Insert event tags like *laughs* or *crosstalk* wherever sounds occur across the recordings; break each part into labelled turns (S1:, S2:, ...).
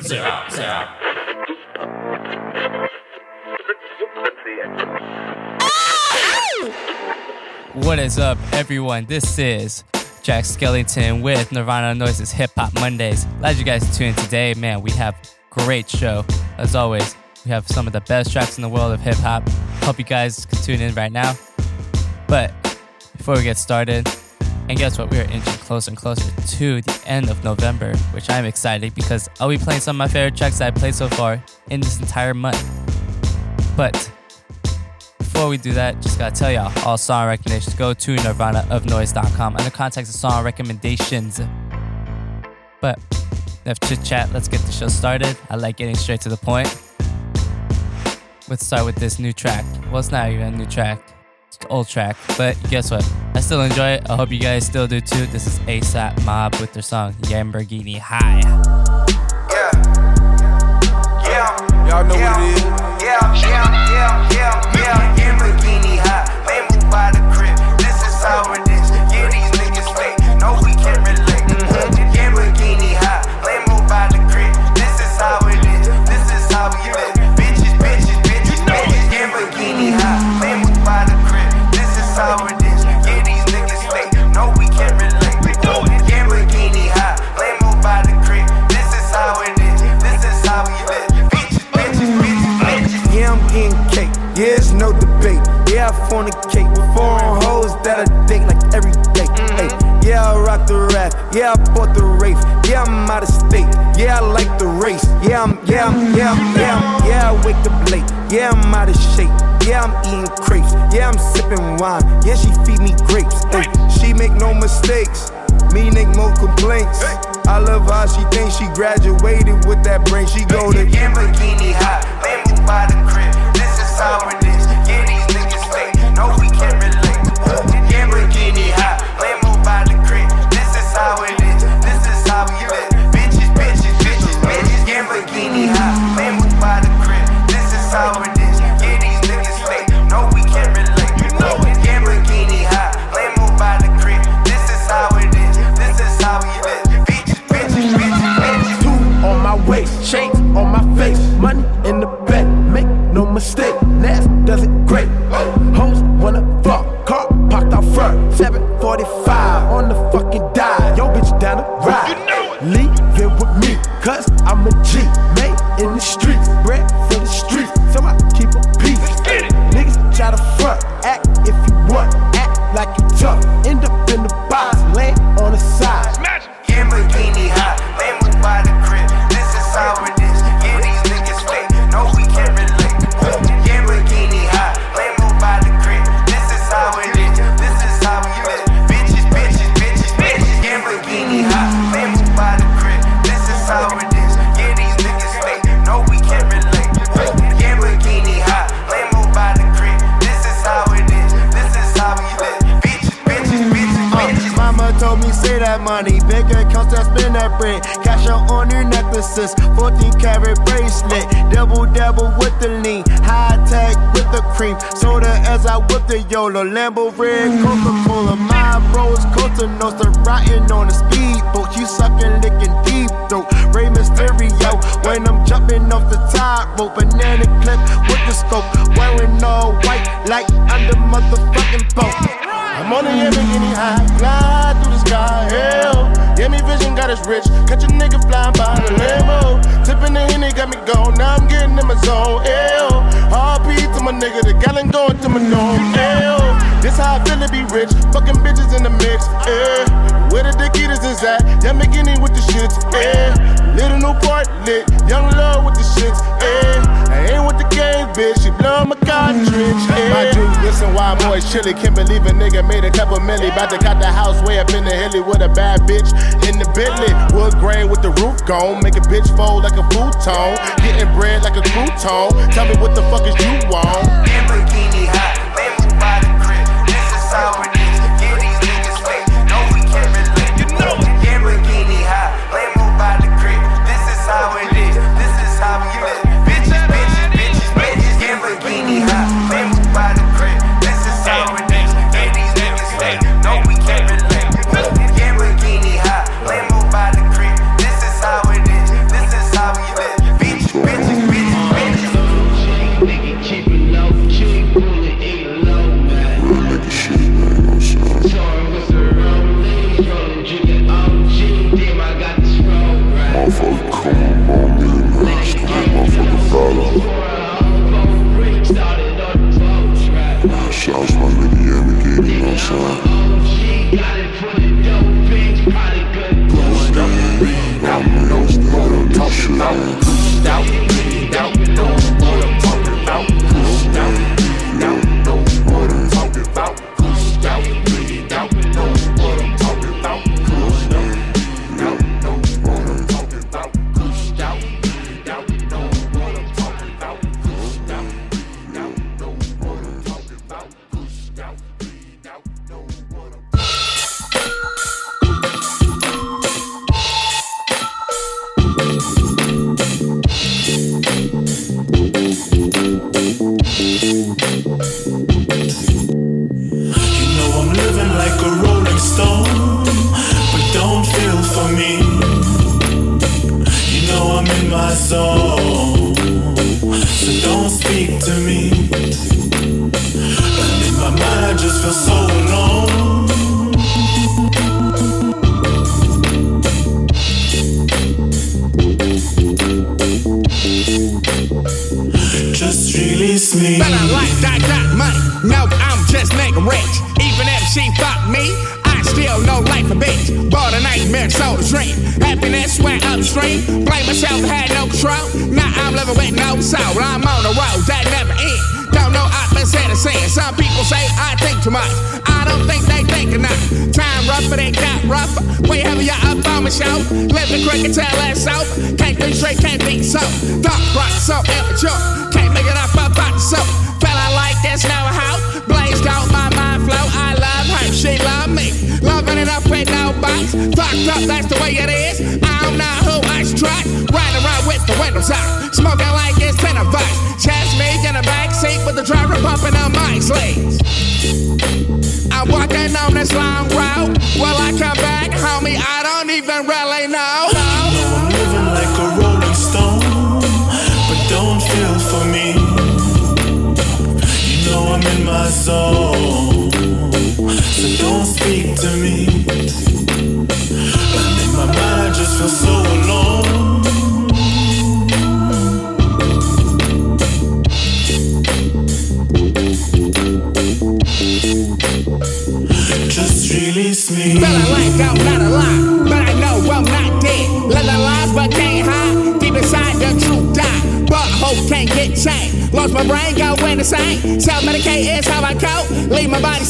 S1: Zero, zero. What is up, everyone? This is Jack Skellington with Nirvana Noises Hip Hop Mondays. Glad you guys tuned in today. Man, we have great show. As always, we have some of the best tracks in the world of hip hop. Hope you guys can tune in right now. But before we get started, and guess what? We are inching closer and closer to the end of November, which I'm excited because I'll be playing some of my favorite tracks that I played so far in this entire month. But before we do that, just gotta tell y'all, all song recommendations go to nirvanaofnoize.com under context of song recommendations. But enough chit chat, let's get the show started. I like getting straight to the point. Let's start with this new track. Well, it's not even a new track, old track, but guess what? I still enjoy it. I hope you guys still do too. This is ASAP Mob with their song Yamborghini High.
S2: Yeah. Yeah.
S3: Y'all know
S2: yeah.
S3: what it is.
S2: Yeah, yeah, yeah, yeah, yeah. Yamborghini high. They move by the crib.
S3: Fornicate. Foreign hoes that I date like every day. Hey, yeah, I rock the rap. Yeah, I bought the Wraith. Yeah, I'm out of state. Yeah, I like the race. Yeah, I'm, yeah, I'm, yeah, I'm, yeah, I'm, yeah, I wake up late. Yeah, I'm out of shape. Yeah, I'm eating crepes. Yeah, I'm sipping wine. Yeah, she feed me grapes. Hey, she make no mistakes. Me make more complaints. I love how she thinks she graduated with that brain. She go to
S2: Yamborghini high, they move by the crib. This is how the
S3: Lambo red, Coca Cola, my rose Costa Nostra, riding on a speedboat, you sucking, licking deep throat, Rey Mysterio, when I'm jumping off the top rope, banana clip with the scope, wearing all white like under motherfucking boat. I'm on the Yamborghini high, fly through the sky, hell. Yeah, me vision got us rich. Catch a nigga flying by the Lambo. Tipping the Henny got me gone, now I'm getting in my zone, hell. RP to my nigga, the gallon going to my nose, hell. This how I feel to be rich, fucking bitches in the mix, eh. Where the Dickitas is at, Lamborghini with the shits, eh. Little Newport lit, young love with the shits, eh. I ain't with the game, bitch, she blow my cartridge, eh. My juice, listen, why I'm always chilly, can't believe a nigga made a couple milli. About to cut the house way up in the hilly with a bad bitch in the Bentley. Wood grain with the roof gone, make a bitch fold like a futon. Getting bread like a crouton. Tell me what the fuck is you want?
S2: Lamborghini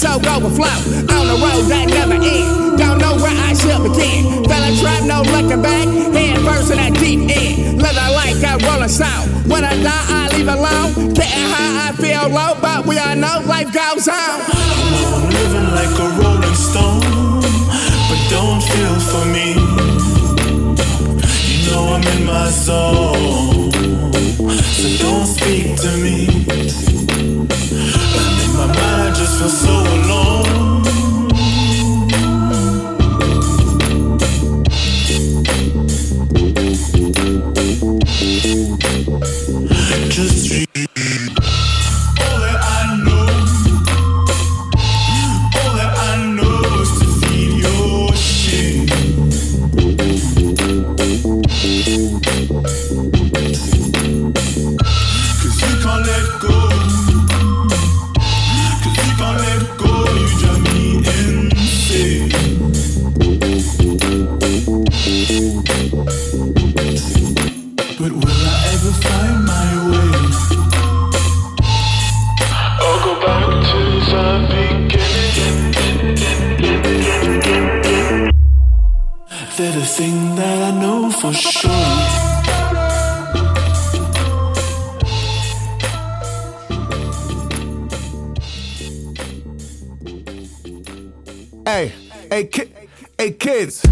S4: so
S5: go with flow. On the road that never ends. Don't know where I should begin. Fella, in trap, no looking back. Head first in that deep end. Living like a rolling stone. When I die, I leave alone. Getting high, I feel low, but we all know life goes on.
S4: I'm Living like a rolling stone, but don't feel for me. You know I'm in my zone, so don't speak to me my mind, I just feel so alone.
S6: Hey, hey, ki- hey, kids.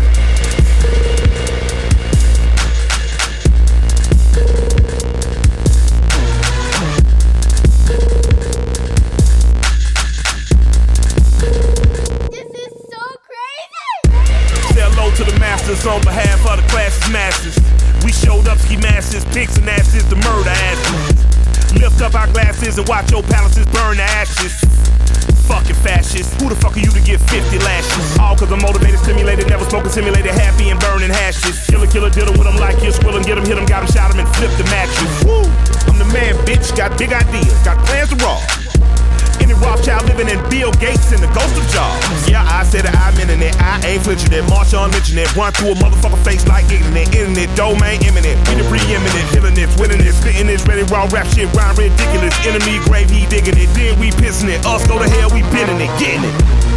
S7: masters on behalf of the class's masses. We showed up ski masses, pigs and asses, the murder asses. Lift up our glasses and watch your palaces burn to ashes fucking fascist. Who the fuck are you to get 50 lashes? All cause I'm motivated, stimulated, never smoking, simulated, happy and burning hashes. Killer, killer, did 'em with 'em like you squilling, get 'em, hit 'em, got shot and flip the mattress. Woo! I'm the man, bitch, got big ideas, got plans to rob. Any Rothschild living in Bill Gates and the ghost of Jobs. Yeah, I said that I'm in it. I ain't flinching it. March on mention it. Run through a motherfucker face like internet. Internet domain imminent. We the preeminent. Killing this, winning this, spitting this, ready raw rap shit. Rhyme ridiculous. Enemy grave, he digging it. Then we pissing it. Us go to hell, we pinning it. Getting it.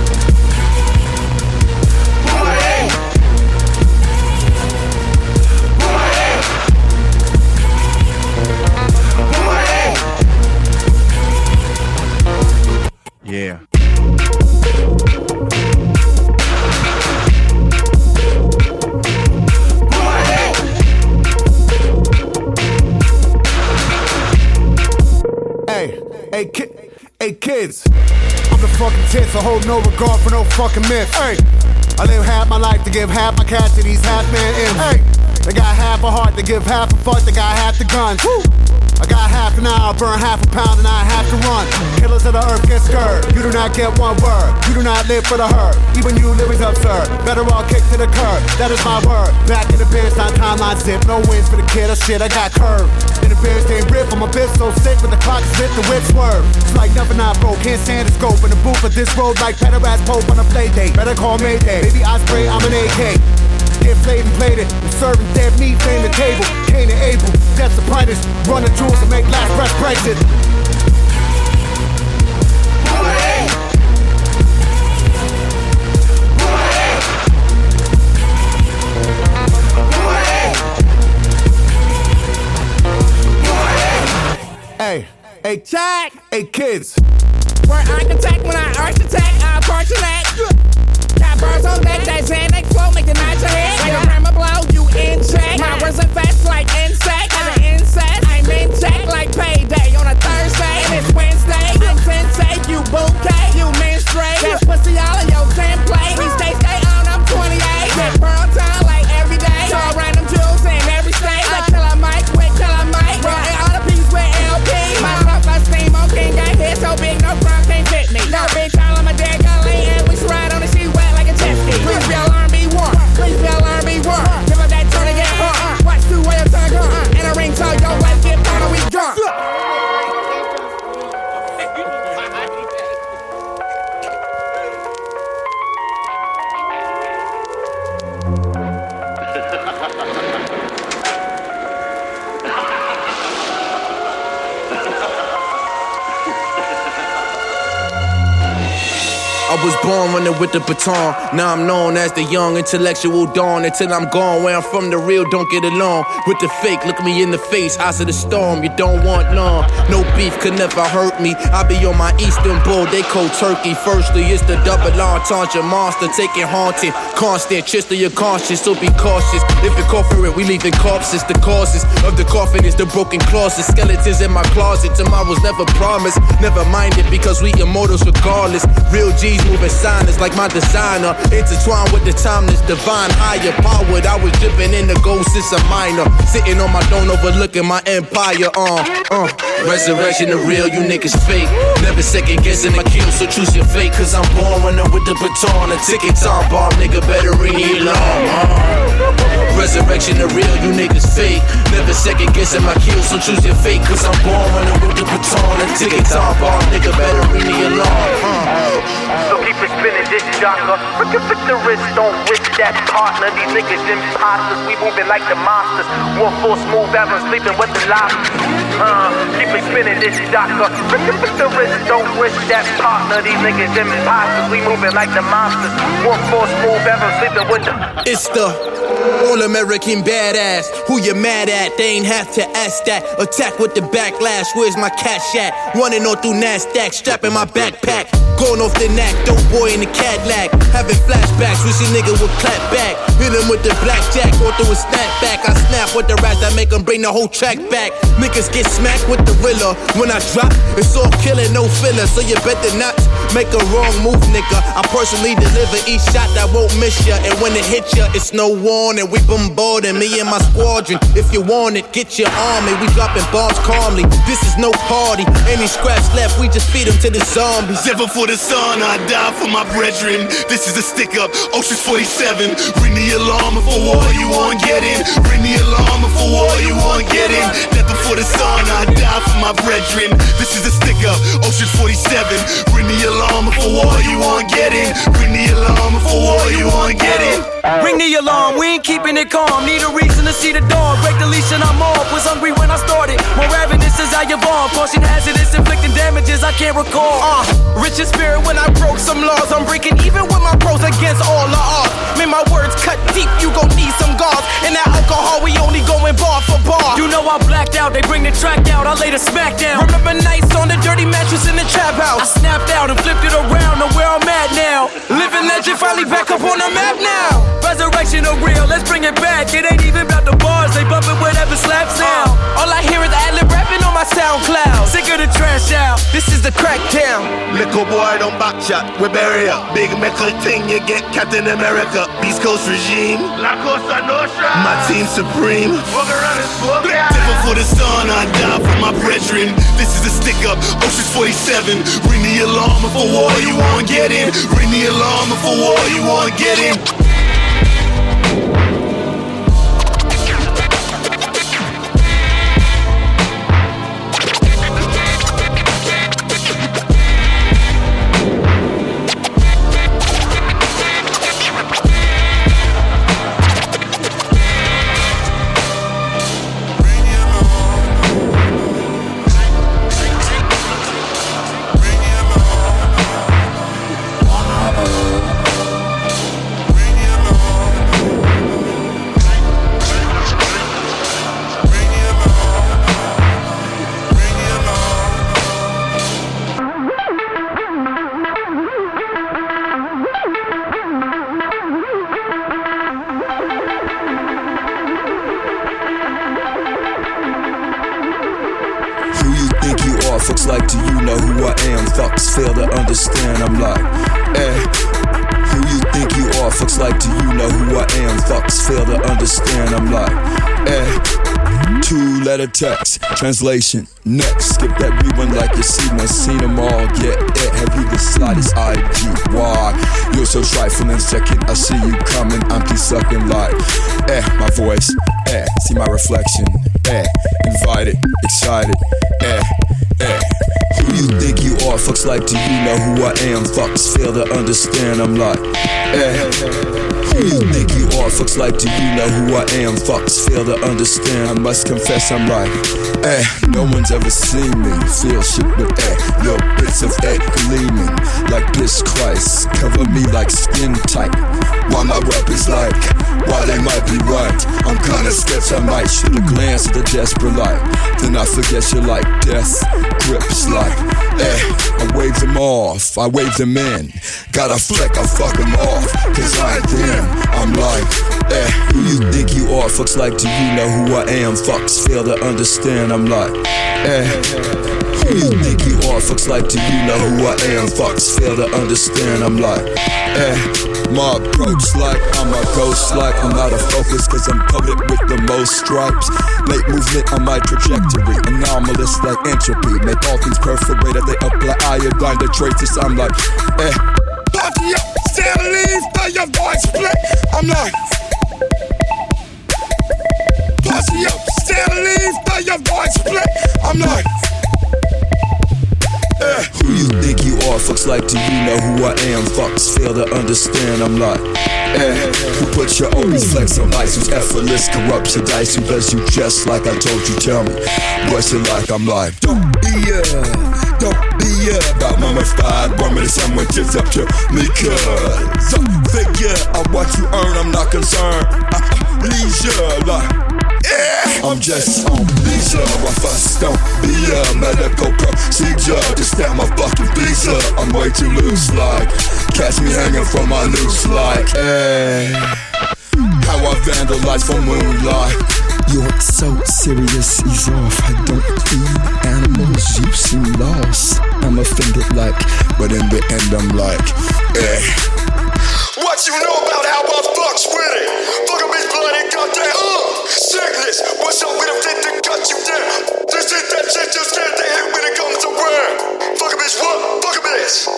S6: I hold no regard for no fucking myths. Hey, I live half my life to give half my cash to these half imps. Hey, they got half a heart to give half a fuck, they got half the guns. Woo! I got half an hour, burn half a pound, and I have to run. Killers of the earth get scared. You do not get one word. You do not live for the herd. Even you live is absurd. Better all kick to the curb. That is my word. Back in the bench, time timeline zip. No wins for the kid. Oh shit, I got curved. In the bench, they rip. I'm a bitch so sick with the clock spit, the whip swerve. It's like nothing I broke. Can't stand the scope in the booth of this road like pederast pope on a play date. Better call Mayday. Baby, I spray, I'm an AK. Get played and played it. I'm serving dead meat, fame the table. Cain and Abel, that's the brightest. Run the jewels and make last Brexit. Hey, hey, check. Hey, kids.
S5: Where I take when I arch attack, I birds on deck, that Xanax flow, make the night ahead. Like a hammer blow, you in check. My words are fast like insect, as an insect. I'm in check like payday on a Thursday, and it's Wednesday. I'm sensei, you bouquet, you menstruate. That's pussy all in
S8: was born running with the baton. Now I'm known as the young intellectual dawn. Until I'm gone, where I'm from, the real don't get along. With the fake, look me in the face, eyes of the storm. You don't want none. No beef could never hurt me. I be on my Eastern Bull, they cold turkey. Firstly, it's the double entendre monster, taking haunted. Constant, chest of your conscience, so be cautious. If you call for it, we leaving corpses. The causes of the coffin is the broken closet. Skeletons in my closet, tomorrow's never promised. Never mind it because we immortals regardless. Real G's moving silence like my designer. Intertwined with the timeless, divine, higher powered. I was dripping in the gold since a minor. Sitting on my throne overlooking my empire. Uh, uh. Resurrection the real, you niggas fake. Never second guessing my kill, so choose your fate. Cause I'm born running with the baton. A ticket time bomb, nigga better ring alarm. Uh. Resurrection the real, you niggas fake. Never second guessing my kill, so choose your fate. Cause I'm born running with the baton. A ticket time bomb, nigga better ring the alarm. Uh.
S9: Keep it spinning this genre. Look at the wrist, don't risk that partner. These niggas imposters, we moving like the monsters. One full smooth ever sleeping with the lobsters. Uh, keep it spinning this genre. Look at the wrist, don't risk that partner. These niggas imposters, we moving like the monsters. One full smooth ever sleeping with the.
S8: It's the all American badass. Who you mad at? They ain't have to ask that. Attack with the backlash. Where's my cash at? Running on through NASDAQ, strapping my backpack. Going off the knack, dope boy in the Cadillac. Having flashbacks, wish a nigga would clap back. Hit him with the blackjack, or through a snapback. I snap with the rats that make him bring the whole track back. Niggas get smacked with the riller. When I drop, it's all killing, no filler. So you better not make a wrong move, nigga. I personally deliver each shot that won't miss ya. And when it hits ya, it's no warning.
S10: we bombarding me and my squadron. If you want it, get your army. We dropping bombs calmly. This is no party. Any scraps left, we just feed them to the zombies.
S11: Never for the sun, I die for my brethren. This is a stick up, Ocean's 47. Ring the alarm for war, you won't get in. Ring the alarm for war, you won't get in. Never for the sun, I die for my brethren. This is a stick up, Ocean's 47. Ring the alarm for war, you won't get in. Ring the alarm for war, you won't get in.
S12: Alarm, we ain't keeping it calm. Need a reason to see the dawn. Break the leash and I'm off. Was hungry when I started. More ravenous as I evolve. Caution hazardous, inflicting damages I can't recall.
S13: Uh, rich in spirit when I broke some laws. I'm breaking even with my pros against all the odds. May my words cut deep, you gon' need some guards. And that alcohol, we only going bar for bar.
S12: You know I'm blacked out, they bring the track out. I lay the smack down.
S13: Remember nights on the dirty mattress in the trap
S12: I
S13: house.
S12: snapped out and flipped it around to where I'm at now.
S13: Living legend finally back up on the map now.
S12: Resurrection of real, let's bring it back. It ain't even about the bars, they bumping whatever slaps now.
S13: Uh, all I hear is ad-lib rapping on my SoundCloud.
S12: Sick of the trash out.
S13: This is the crackdown.
S11: Little boy, don't back shot, we bury ya. Big metal thing, you get Captain America. East Coast regime. La Costa Nostra. My team supreme. Never for the sun, I die for my brethren. This is a stick up, Ocean's 47. Ring the alarm for war, you won't get in. Ring the alarm for war, you won't get in.
S14: Fucks fail to understand. I'm like, eh. Two letter text, translation. Next, skip that rewind like you see one. Seen them all, get it. Have you the slightest idea why? You're so trifling, second. I see you coming. I'm sucking like, eh. My voice, eh. See my reflection, eh. Invited, excited, eh. Eh. Who you think you are? Fucks like, do you know who I am? Fucks fail to understand. I'm like, eh. Think you are? Fucks like, do you know who I am? Fucks fail to understand. I must confess, I'm like, eh. No one's ever seen me feel shit with eh. Little bits of eh gleaming like this Christ. Cover me like skin tight. Why my rap is like, why they might be right. I'm kinda sketch, I might should a glance at the desperate light. Then I forget you like death grips like, eh. I wave them off, I wave them in. Got a fleck, I fuck them off. Cause I ain't them, I'm like, eh. Who you think you are? Fucks like, do you know who I am? Fucks fail to understand, I'm like, eh. You think you are? Fucks like, do you know who I am? Fucks fail to understand, I'm like, eh. My approach like I'm a ghost, like I'm out of focus, cause I'm covered with the most stripes. Late movement on my trajectory, anomalous like entropy. Make all things perforated, they apply iodine to traces. I'm like, eh.
S11: Party up, stand leave, your voice play. I'm like, Posse up, stand leave, by your voice play. I'm like,
S14: eh. Who you think you are? Fucks like, do you know who I am? Fucks fail to understand. I'm like, eh. Who put your always flex on ice? Who's effortless, corrupts your dice? Who does you just like I told you? Tell me, what's it like? I'm like, don't be a, don't be uh, about mummified woman. Someone tips up to me, cause some figure of what you earn. I'm not concerned. I, I, leisure, like. Yeah, I'm just on visa. I don't be a medical procedure. Just stamp my fucking visa. I'm way too loose, like catch me hanging from my noose, like hey. How I vandalize for moonlight. You're so serious, ease off. I don't feed animals, you seem lost. I'm offended, like, but in the end, I'm like, eh.
S11: What
S15: you know about how I fucks with it? Fuck a bitch sickness. What's up with a fit to cut you down? This is that shit just to hit when it comes word. Fuck a bitch, what? Fuck a bitch.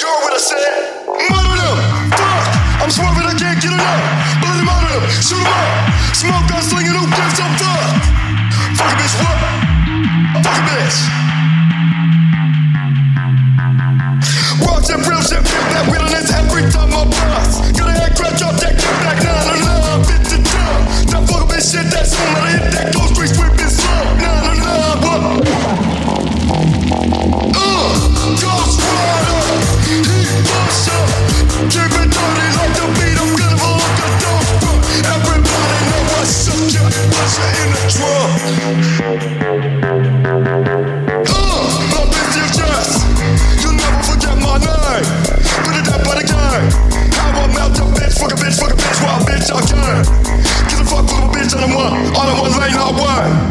S15: You heard what I said? Murder them. Fuck. I'm swerving, I can't get it enough. Bloody murder them. Shoot 'em up. Smoke gun slinging, who gives a fuck? Fuck a bitch, what? Fuck a bitch. Watch and real shit, feel that realness every time I bust. Got a head crack up, that get back,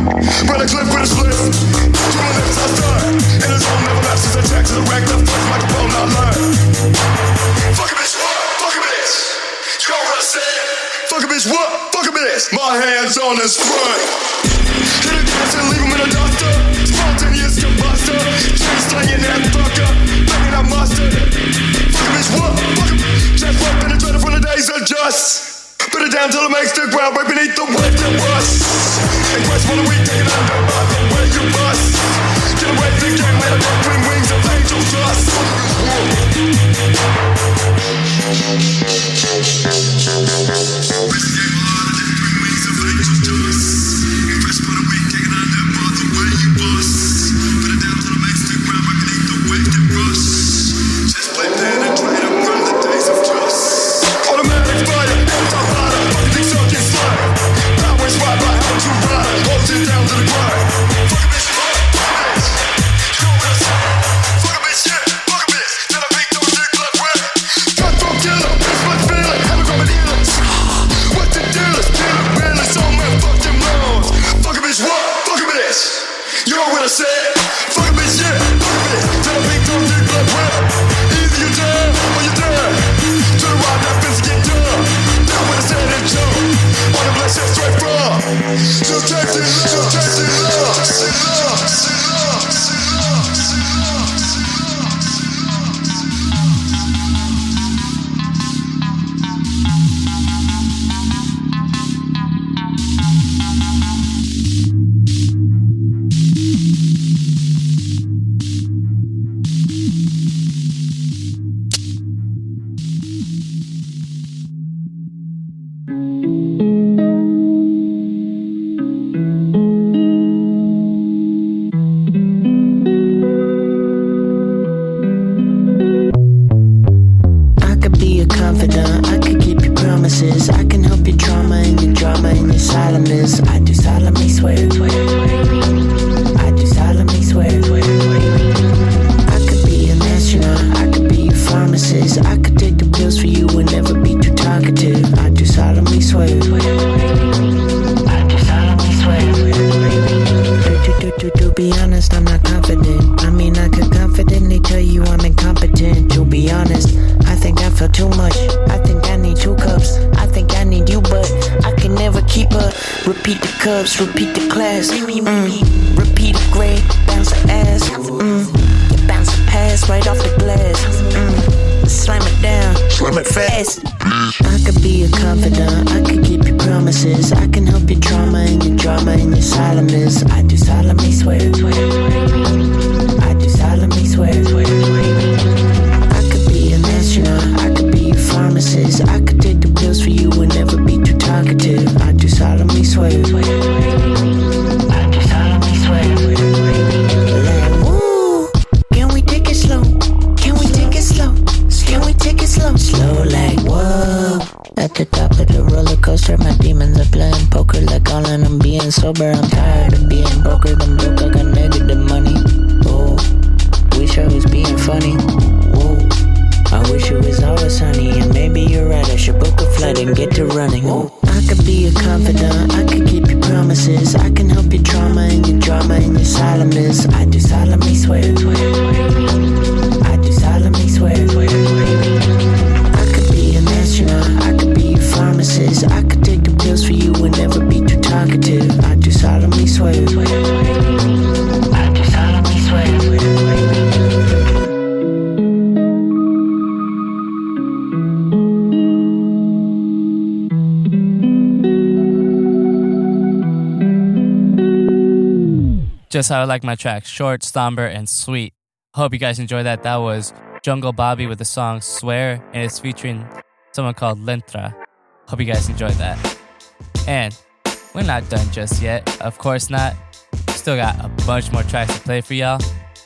S15: Run a clip with a split. Two my lips, I start. In the never since I checked to the rack, microphone, not learn. Fuck a bitch, what? Fuck a bitch. You know what I said? Fuck a bitch, what? Fuck a bitch. My hands on the spring. Hit a dance and leave him in a duster. Spontaneous combustor. Chain slinging that fucker. Banging that mustard. Fuck a bitch, what? Fuck a Just what penetrated from the days of just. It down till it makes the ground right beneath the weight that rust. And for the weak, taking under by the way you bust.
S16: Promises. I can help your trauma and your drama and your silence. I do solemnly swear. Repeat the cups, repeat the class. Mm. Repeat the grade, bounce the ass. Mm. You bounce the pass right off the glass. Mm. Slam it down, slam it fast. I could be a confidant, I could keep your promises. I can help your trauma and your drama and your silence. I do solemnly swear.
S1: Just how I like my tracks short, somber, and sweet. Hope you guys enjoyed that. That was Jungle Bobby with the song Swear, and it's featuring someone called Lentra. Hope you guys enjoyed that. And we're not done just yet. Of course not. Still got a bunch more tracks to play for y'all.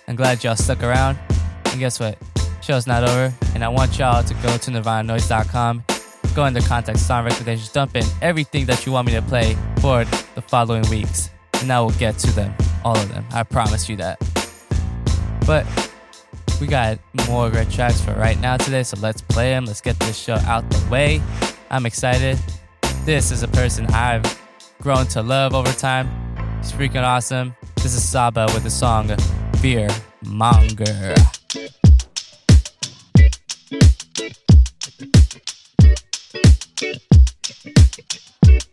S1: I'm glad y'all stuck around. And guess what? Show's not over, and I want y'all to go to nirvananoise.com, go into contact song recommendations, dump in everything that you want me to play for the following weeks, and I will get to them, all of them. I promise you that. But we got more great tracks for right now today, so let's play them. Let's get this show out the way. I'm excited. This is a person I've grown to love over time. He's freaking awesome. This is Saba with the song Fear Monger.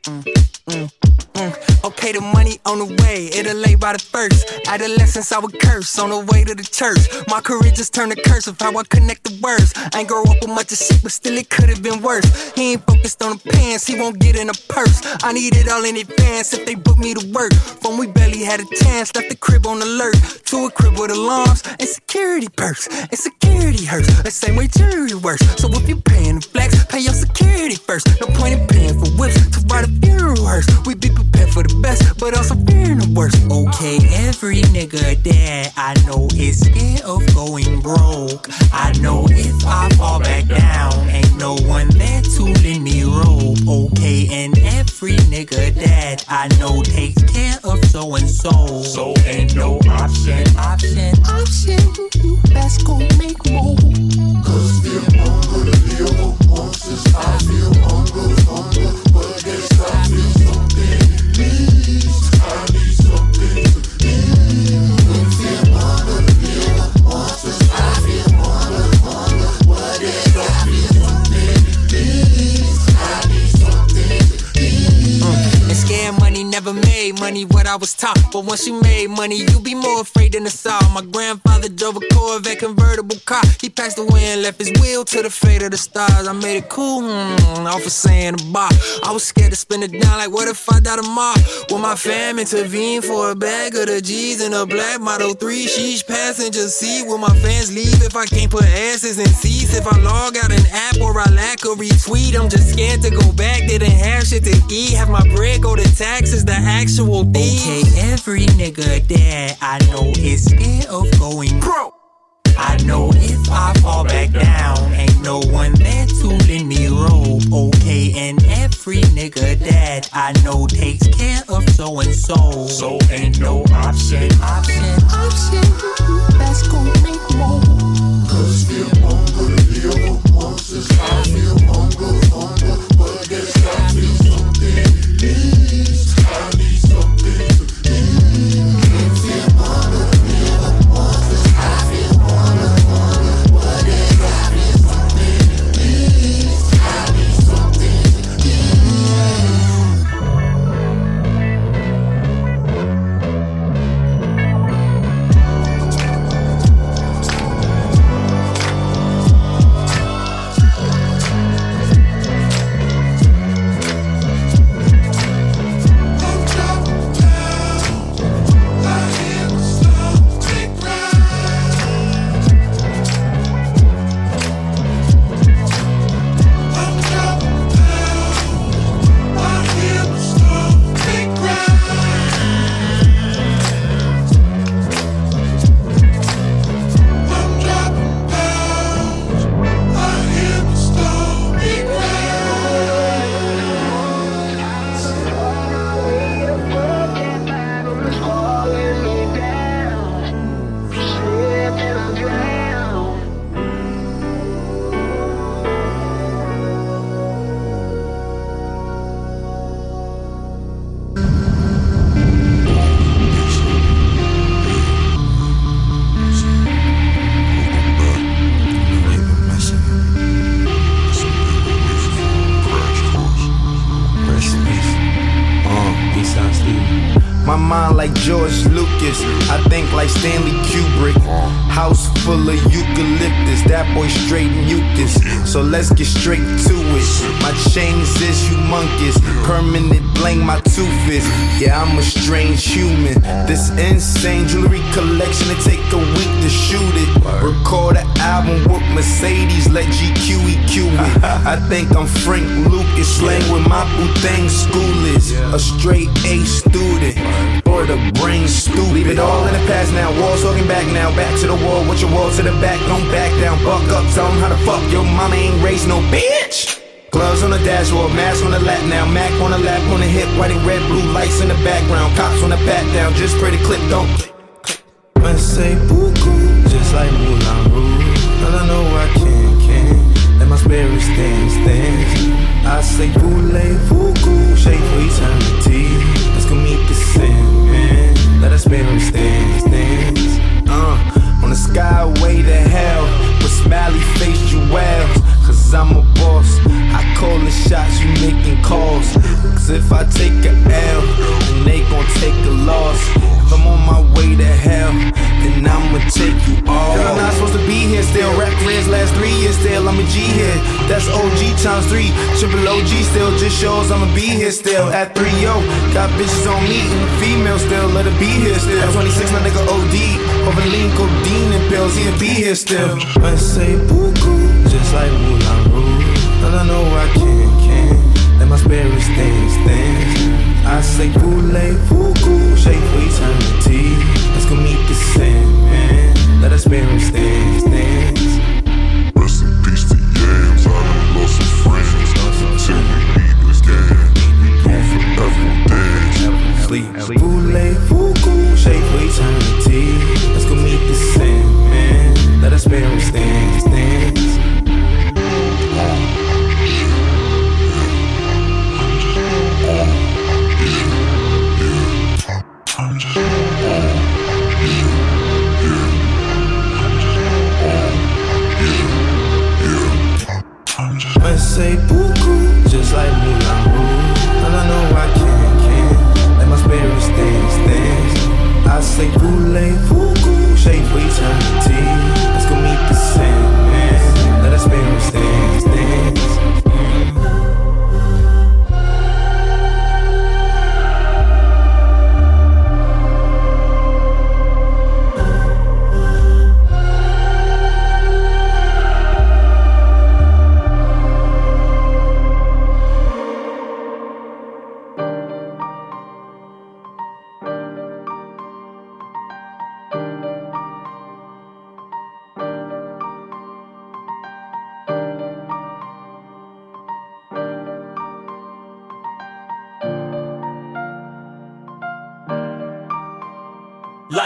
S17: Mm, mm, mm, Okay, the money on the way, it'll lay by the first. Adolescence, I would curse on the way to the church. My career just turned to curse of how I connect the words. I ain't grow up with much of shit, but still it could have been worse. He ain't focused on the pants, he won't get in a purse. I need it all in advance if they book me to work. From we barely had a chance, left the crib on alert. To a crib with alarms and security perks. And security hurts, the same way jury works. So if you paying the flex, pay your security first. No point in paying for whips to ride a funeral hearse. We be prepared for the best, but also fearing the worst. Okay, every nigga that I know is scared of going broke. I know if I fall back down, ain't no one there to lend me rope. Okay, and every nigga that I know takes care of so and so. So ain't no option, option, option. You best go make more. Cause the hunger to live monsters, I feel money what I was taught. But once you made money, you be more afraid than the saw. My grandfather drove a Corvette convertible car. He passed away and left his will to the fate of the stars. I made it cool, hmm, off of saying a bar. I was scared to spend it down, like what if I die tomorrow? Will my fam intervene for a bag of the G's and a black Model 3? Sheesh, passenger seat. Will my fans leave if I can't put asses in seats? If I log out an app or I lack a retweet, I'm just scared to go back. Didn't have shit to eat. Have my bread go to taxes, the actual thief. Okay, every nigga that I know is scared of going broke. I know if I fall back down, ain't no one there to lend me rope. Okay, and every nigga that I know takes care of so and so. So ain't no option, option, option. That's gonna make more. Cause feel hunger to live monsters. I feel hunger,
S18: George Lucas. I think like Stanley Kubrick. House full of eucalyptus. That boy straight mucus. So let's get straight to it. My chains is humongous. Permanent bling, my tooth is. Yeah, I'm a strange human. This insane jewelry collection, it take a week to shoot it. Record an album with Mercedes, let GQ EQ it. I think I'm Frank Lucas, slang with my Thing school is. A straight A student, the brain stupid. Leave it all in the past now, walls talking back now. Back to the wall, with your wall to the back, don't back down. Buck up, tell 'em how the fuck your mama ain't raised no bitch. Gloves on the dashboard, mask on the lap now, Mac on the lap, on the hip, white and red, blue lights in the background, cops on the back down, just the clip don't. When say beaucoup, Here still. I say beaucoup, just like Moulin Rouge. And I know I can, can. Let my spirit stand, stand. I say voulez-vous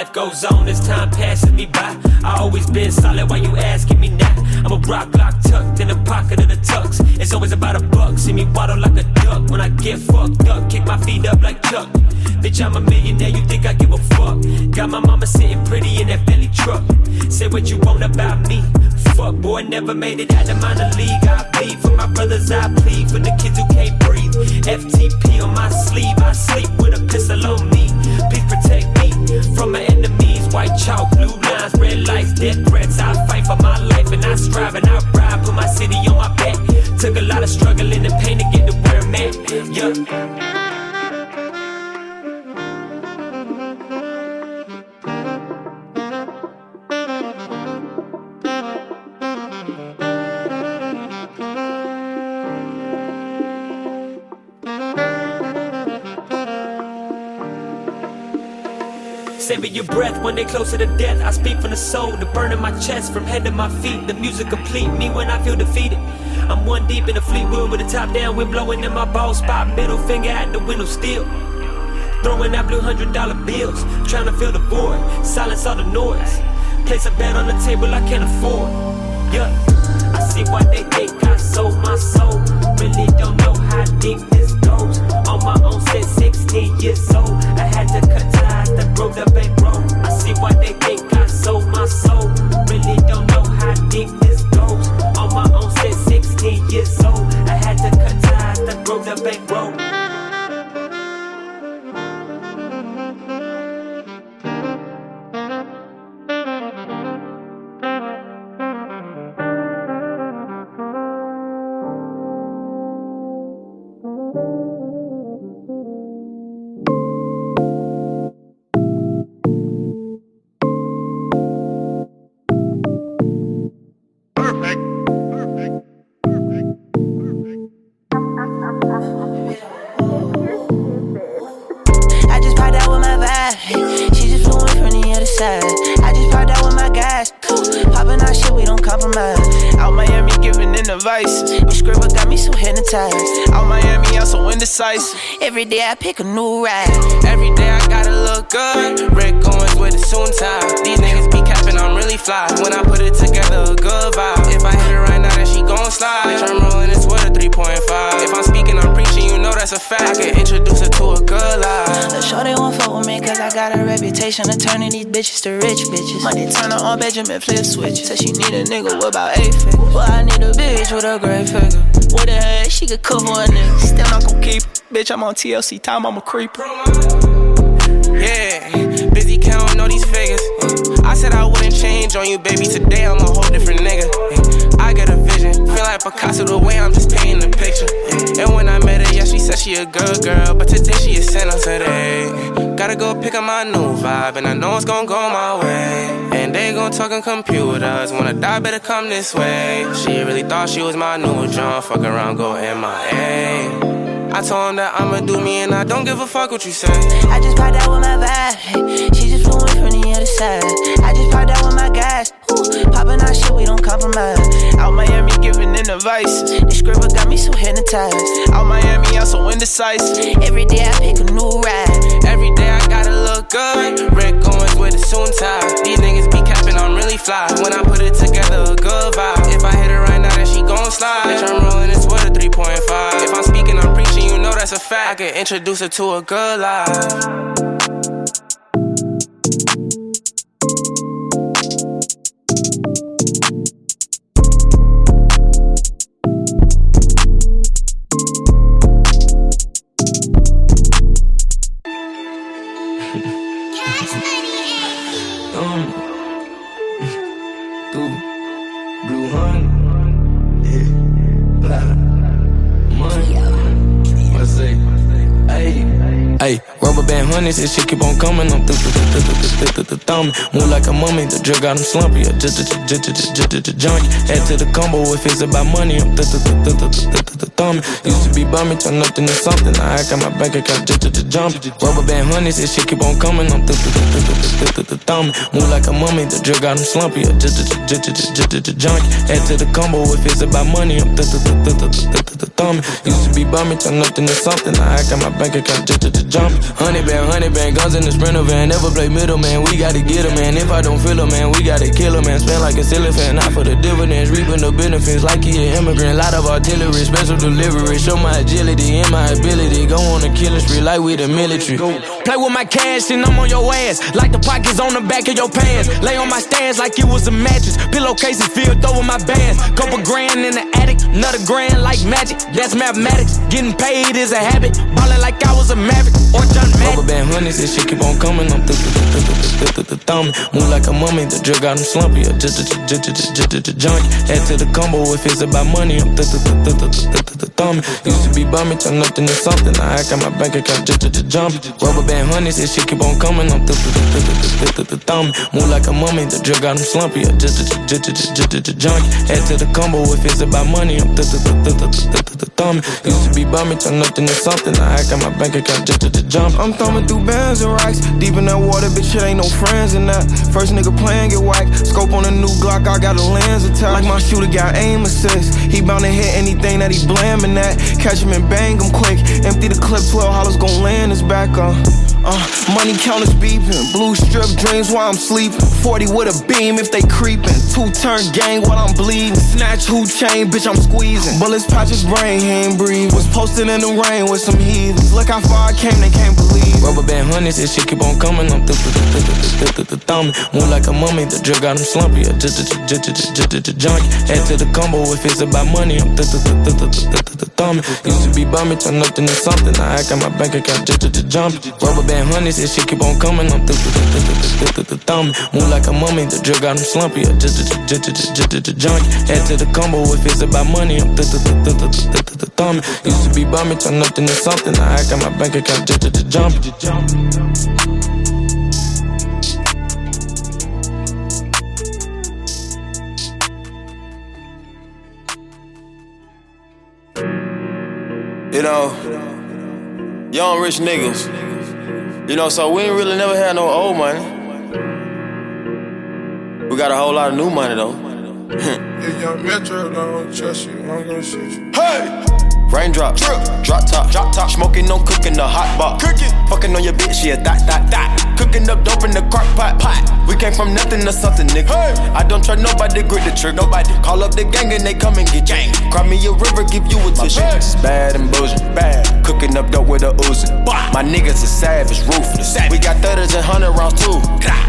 S19: Life goes on as time passes me by. I always been solid why you asking me now. I'm a rock block tucked in the pocket of the tux. It's always about a buck. See me waddle like a duck. When I get fucked up, kick my feet up like Chuck. Bitch, I'm a millionaire, you think I give a fuck? Got my mama sitting pretty in that Bentley truck. Say what you want about me. Fuck, boy, never made it out of minor league. I bleed for my brothers, I plead for the kids who can't breathe. FTP on my sleeve, I sleep with a pistol on me. From my enemies. White chalk, blue lines, red lights, death threats. I fight for my life and I strive and I ride. Put my city on my back. Took a lot of struggling and pain to get to where I'm at. Yeah. Your breath when they closer to death. I speak from the soul, the burn in my chest, from head to my feet. The music complete me when I feel defeated. I'm one deep in the fleet Fleetwood with the top down, wind blowing in my ball spot. Middle finger at the window still. Throwing out blue hundred dollar bills, trying to fill the void, silence all the noise. Place a bet on the table I can't afford. Yeah, I see why they think I sold my soul. Really don't know how deep this goes. On my own since 16 years old, I had to cut grow the bankroll. I see why they think I sold my soul. Really don't know how deep
S20: Every day I pick a new ride.
S13: Every day I gotta look good. Rick Owens with a soon time. These niggas be capping, I'm really fly. When I
S20: reputation of turning these bitches to rich bitches. Money turner on Benjamin flip switch. Said she need a nigga with about eight figures. Well, I need a bitch with a great figure. With a head, she could cover a nigga. Still not gon' keep. Bitch, I'm on TLC time, I'm a creeper.
S13: Yeah, busy counting all these figures. I said I wouldn't change on you, baby. Today I'm a whole different nigga. I got a vision, feel like Picasso the way I'm just painting the picture. And when I met her, yeah, she said she a good girl, but today she a sinner today. Gotta go pick up my new vibe, and I know it's gonna go my way. And they gon' talking computers, when I die, better come this way. She really thought she was my new John, fuck around, go MIA. I told him that I'ma do me and I don't give a fuck what you say.
S20: I just popped out with my vibe. She just flew in from the other side. I just popped out with my guys. Ooh, popping our shit, we don't compromise.
S13: Out Miami, giving in advice.
S20: The scribble got me so hypnotized.
S13: Out Miami, I'm so indecisive.
S20: Every day I pick a new ride.
S13: Every day good. Rick Owens with a soon tie. These niggas be capping, I'm really fly. When I put it together, a good vibe. If I hit her right now, then she gon' slide. Bitch, I'm rolling this with a 3.5. If I'm speaking, I'm preaching, you know that's a fact. I can introduce her to a good life.
S10: hundreds. This shit keep on coming. I'm thumbing. Move like a mummy. The drug got him slumpy. Junkie. Add to the combo if it's about money. I'm thumbing. Used to be bummy. Turn nothing to something. I got my bank account jumping. Rubber band hundreds. This shit keep on coming. I'm thumbing. Move like a mummy. The drug got him slumpy. Junkie. Add to the combo if it's about money. I'm thumbing. Used to be bummy. Turn nothing to something. I got my bank account jumping. Hundred band honey band, guns in the sprinter van. Never play middle, man. We gotta get 'em, man. If I don't feel 'em, man, we gotta kill 'em, man. Spend like a elephant, not for the dividends. Reaping the benefits like he an immigrant. Lot of artillery, special delivery. Show my agility and my ability. Go on a killing spree like we the military.
S12: Play with my cash and I'm on your ass. Like the pockets on the back of your pants. Lay on my stands like it was a mattress. Pillowcases filled over my bands. Couple grand in the attic, another grand like magic. That's mathematics. Getting paid is a habit. Ballin' like I was a maverick or John
S10: Rubber been hundreds and shit keep on coming. I'm thumbing. Move like a mummy, the drug got him slumpy. Junkie. Add to the combo if it's about money. I'm thumbing. Used to be bumming, turn nothing to something. I act my bank account jumping. Rubber band hundreds and shit keep on coming. I'm thumbing. Move like a mummy, the drug got him slumpy. Junkie. Add to the combo if it's about money. I'm thumbing. Used to be bumming, turn nothing to something. I act my bank account jump.
S13: I'm thumbing through bands and racks. Deep in that water, bitch, it ain't no friends in that. First nigga playing get whacked. Scope on a new Glock, I got a lens attached. Like my shooter got aim assist. He bound to hit anything that he blamin' at. Catch him and bang him quick. Empty the clip, 12 hollers gon' land his back on. Uh, money counters beeping. Blue strip dreams while I'm sleeping. 40 with a beam if they creeping. Two turn gang while I'm bleeding. Snatch who chain, bitch, I'm squeezing. Bullets patch his brain, he ain't breathe. Was posted in the rain with some heathens. Look how far I came, they can't believe.
S10: Couple bad hundreds, this shit keep on coming. I'm thumbing. Move like a mummy, the drug got him slumpy. Junkie. Add to the combo if it's about money. I'm thumbing. Used to be bumming, turn nothing to something. I act on my bank account, jumping. Rubber band hundreds, this shit keep on coming. I'm thumbing. Move like a mummy, the drug got him slumpy. Junkie. Add to the combo if it's about money. I'm thumbing. Used to be bumming, turn nothing to something. I act on my bank account, jumping just.
S21: You know, young rich niggas. You know, so we ain't really never had no old money. We got a whole lot of new money though. *laughs*
S22: If young Metro don't trust you, I'm gonna shoot you.
S21: Hey! Raindrop, drip, drop top, drop top, smoking on cooking the hot pot, cooking, fucking on your bitch, yeah, that, that, that, cooking up dope in the crock pot, pot. We came from nothing to something, nigga. Hey. I don't try nobody, grip the trick, nobody. Call up the gang and they come and get gang. Cry me a river, give you a tissue. Bad and bullshit, bad, cooking up dope with a Uzi. My niggas is savage, ruthless. We got thudders and hundred rounds too.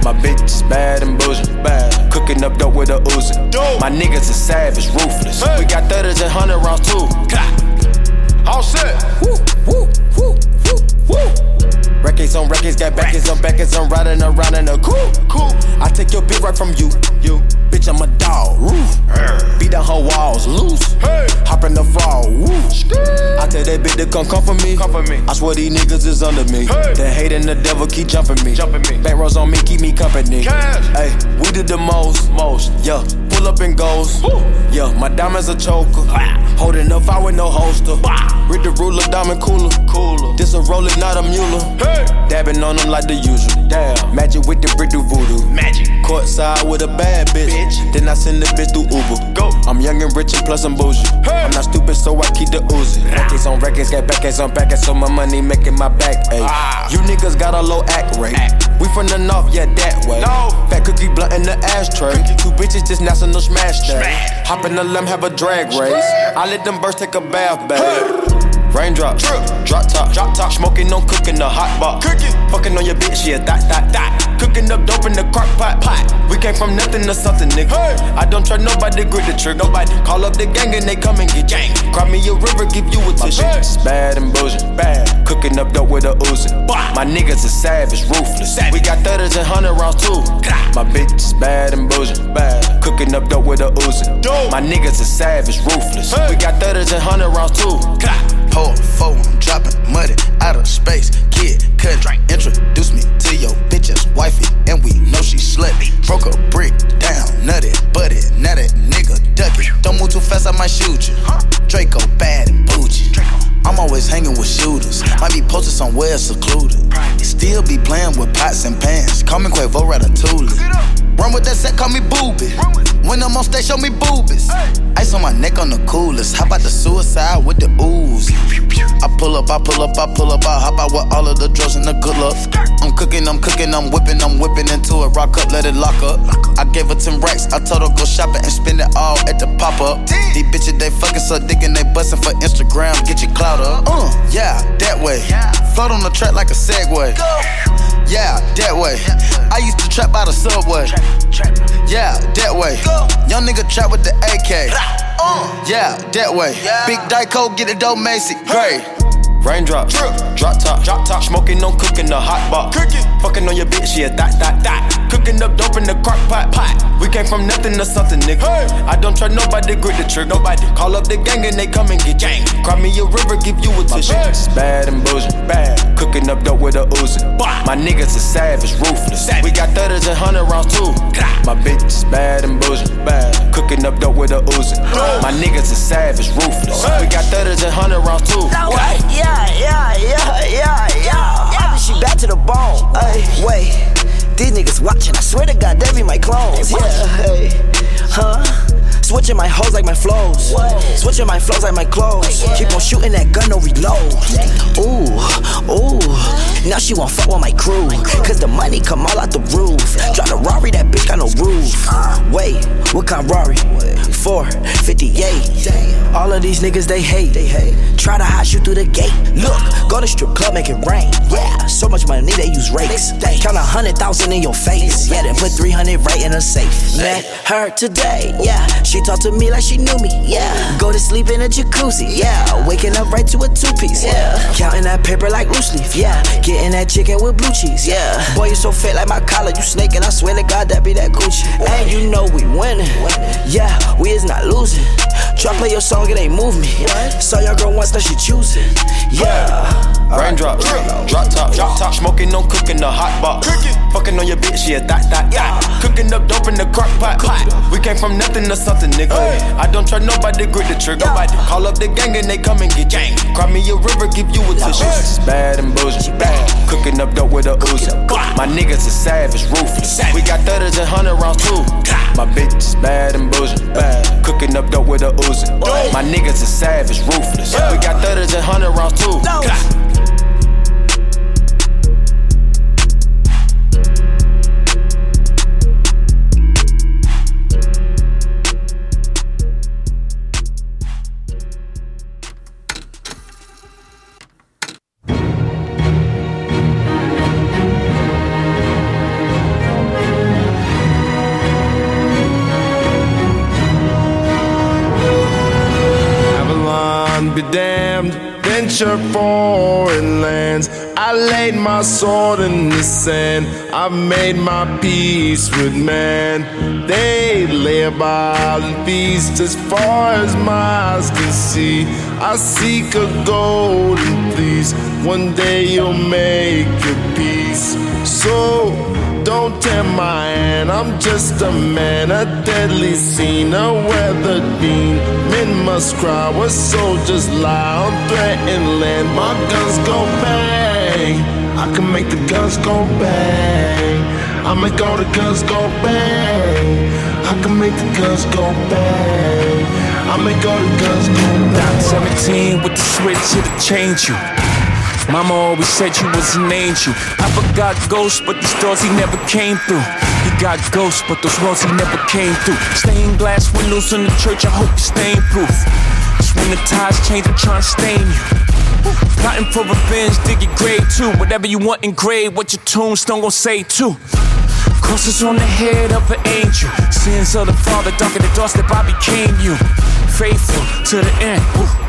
S21: My bitch is bad and bullshit, bad, cooking up dope with a Uzi. My niggas is savage, ruthless. We got thudders and hundred rounds too. All set. Woo, woo, woo, woo, woo. Records on records, got backers on backers, I'm riding around in a cool, cool. I take your bitch right from you, you. Bitch, I'm a dog, roof. Beat down her walls, loose. Hey. Hop in the fall, woo. I tell that bitch to come come for me. Come for me. I swear these niggas is under me. Hey. The hate and the devil keep jumping me. Jumping me. Back rows on me, keep me company. Hey, we did the most, most, yeah. Pull up and goes, yeah. My diamonds a choker. Holding up, I with no holster. Read the ruler, diamond cooler, cooler. This a roller, not a mule. Hey. Dabbing on them like the usual. Damn. Magic with the brick do voodoo. Magic. Courtside with a bad bitch. bitch. Then I send the bitch through Uber. Go. I'm young and rich and plus I'm bougie. Hey. I'm not stupid, so I keep the Uzi. Records on records, got backers on backers, so my money making my back ache. Ah. You niggas got a low act rate. Act. We from the north, yeah, that way. No. Fat cookie blunt in the ashtray. Two bitches just national smash that. Hop in the limb, have a drag race. I let them birds take a bath bath. Raindrop, drip, drop top, drop top, smoking on cooking the hot pot, cooking, fucking on your bitch, yeah, that, that, that, cooking up dope in the crock pot, pot. We came from nothing to something, nigga. Hey. I don't try nobody, grip the trick, nobody. Call up the gang and they come and get gang. Cry me a river, give you a tissue. Bad and bullshit, bad, cooking up dope with a Uzi. My niggas is savage, ruthless. We got thudders and hundred rounds too. My bitch is bad and bullshit, bad, cooking up dope with a Uzi. My niggas is savage, ruthless. We got thudders and hundred rounds too.
S23: Pour four, I'm dropping muddy out of space. Kid Cudi, introduce me to your bitch's wifey, and we know she slutty. Broke a brick down, nutty, butty, now that nigga duck it. Don't move too fast, I might shoot you. Draco bad and bougie. I'm always hanging with shooters. Might be posted somewhere secluded. Still be playing with pots and pans. Call me Quavo Ratatouille. Run with that set, call me booby. When I'm on stage, show me boobies. Ice on my neck on the coolest. How about the suicide with the ooze? I pull up, I pull up, I pull up, I hop out with all of the drugs and the good luck. I'm cooking, I'm cooking, I'm whipping, I'm whipping into it. Rock up, let it lock up. I gave her 10 racks, I told her go shopping and spend it all at the pop up. These bitches, they fucking so dick and they bustin' for Instagram. Get your clout up. Uh, yeah, that way. Float on the track like a Segway. Yeah, that way. I used to trap by the subway. Yeah, that way. Young nigga trap with the AK. Yeah, that way. Big Dyco, get it dope, Macy. Great.
S21: Raindrop, drip, drop top, drop top, smoking no cooking the hot pot, cooking, fucking on your bitch, yeah, that, that, that, cooking up dope in the crock pot, pot. We came from nothing to something, nigga. Hey. I don't try nobody, grip the trick, nobody. Call up the gang and they come and get gang. Cry me a river, give you a tissue. Bad and bullshit, bad, cooking up dope with a Uzi. My niggas is savage, ruthless. We got thudders and hundred rounds too. My bitch is bad and bullshit, bad, cooking up dope with a Uzi. My niggas is savage, ruthless. We got thudders and hundred rounds too.
S24: Wait, yeah, yeah, yeah, yeah, yeah. I she back to the bone. Wait, these niggas watching. I swear to God, they be my clones. Yeah, hey, huh? Switching my hoes like my flows. Switching my flows like my clothes. Keep on shooting that gun, no reload. Ooh, ooh. Now she won't fuck with my crew. Cause the money come all out the roof. Drive a Rari, that bitch got no roof. Wait, what kind of Rari? 458. All of these niggas they hate. Try to hide you through the gate. Look, go to strip club, make it rain. Yeah, so much money they use rakes. Count a hundred thousand in your face. Yeah, then put 300 right in a safe. Met her today. Yeah, she talked to me like she knew me. Yeah, go to sleep in a jacuzzi. Yeah, waking up right to a two piece. Yeah, counting that paper like loose leaf. Yeah, getting that chicken with blue cheese. Yeah, boy, you so fat like my collar. You snake and I swear to God that be that Gucci. And you know we winning. Yeah, we is not losing. Try play your song, it ain't move me. Saw your girl once, now she choosing. Yeah.
S21: Raindrop, drop top, drop top, smoking on cooking the hot pot, cooking, Fucking on your bitch, yeah, that, that, yeah. Cooking up dope in the crock pot. pot. We came from nothing to something, nigga. I don't try nobody, to grip the trigger. Nobody call up the gang and they come and get gang. Cry me a river, give you a tissue. It's bad and bullshit, bad. Cooking up dope with a Uzi. My niggas is savage, ruthless. We got thudders and hundred rounds too. My bitch is bad and bullshit, bad. Cooking up dope with a Uzi. My niggas is savage, ruthless. We got thudders and hundred rounds too.
S3: Avalon venture foreign lands. I laid my sword in the sand. I've made my peace with man. They lay about and feast as far as my eyes can see. I seek a golden fleece. One day you'll make your peace. So don't tear my hand, I'm just a man, a deadly scene, a weathered beam. Men must cry, where soldiers lie on threatened land. My guns go bang, I can make the guns go bang. I make all the guns go bang. I can make the guns go bang. I make all the guns go bang.
S12: Doc 17 with the switch, it'll change you. Mama always said you was an angel. I forgot ghosts, but these doors he never came through. He got ghosts, but those walls he never came through. Stained glass windows in the church, I hope you're stain proof. Cause when the tides change, I'm trying to stain you. Plotting for revenge, dig your grave too. Whatever you want engraved, what your tombstone gon' say too. Crosses on the head of an angel. Sins of the father, dark in the doorstep, I became you. Faithful to the end. Woo.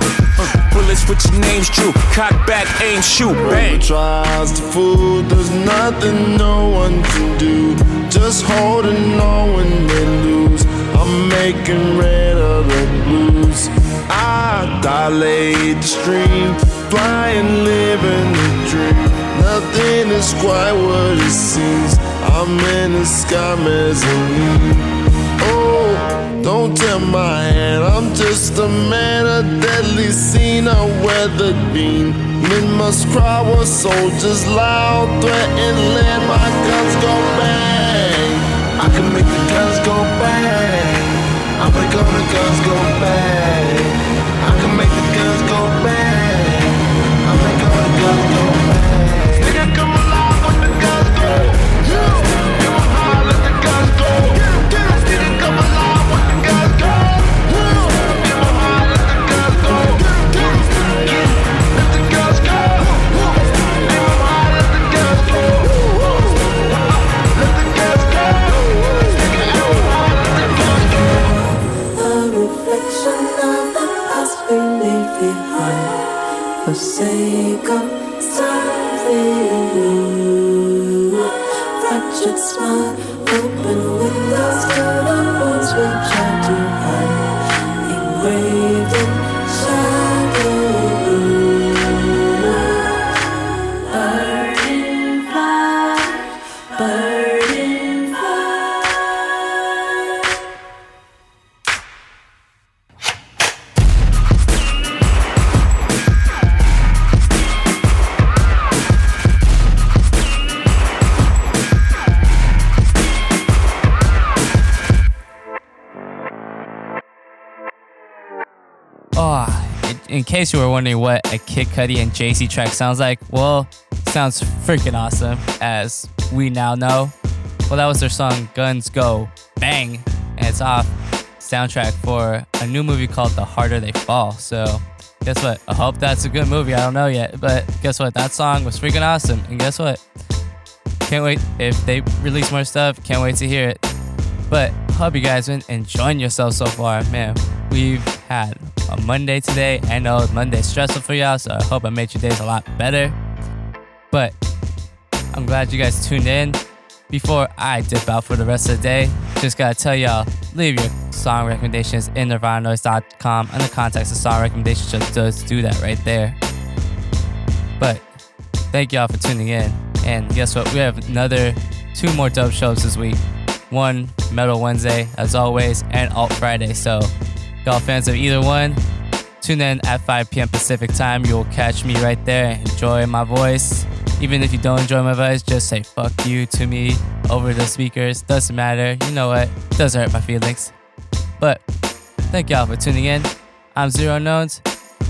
S12: Bullets with your names true. Cock back, aim, shoot, bang.
S3: tries to food, there's nothing no one can do. Just holding on when they lose. I'm making red of the blues. I dilate the stream, flying, living the dream. Nothing is quite what it seems. I'm in the sky mezzanine. Oh, don't tell my hand, I'm just a man, a deadly scene, a weathered beam. Men must cry while soldiers loud threaten land. My guns go bang, I can make the guns go bang. I make all the guns go bang.
S1: Case you were wondering what a Kid Cudi and Jay-Z track sounds like, well, sounds freaking awesome, as we now know. Well, that was their song Guns Go Bang, and it's off soundtrack for a new movie called The Harder They Fall. So, guess what? I hope that's a good movie. I don't know yet, but guess what? That song was freaking awesome, and guess what? Can't wait if they release more stuff. Can't wait to hear it. But hope you guys been enjoying yourself so far, man. We've had a Monday today. I know Monday's stressful for y'all, so I hope I made your days a lot better. But I'm glad you guys tuned in. Before I dip out for the rest of the day, just gotta tell y'all, leave your song recommendations in nirvanaofnoize.com and the context of song recommendations just does do that right there. But thank y'all for tuning in. And guess what? We have another two more dub shows this week. One Metal Wednesday, as always, and Alt Friday. So, y'all fans of either one, tune in at 5 p.m. Pacific time. You'll catch me right there. Enjoy my voice. Even if you don't enjoy my voice, just say fuck you to me over the speakers. Doesn't matter. You know what? Doesn't hurt my feelings. But thank y'all for tuning in. I'm Zero Knowns.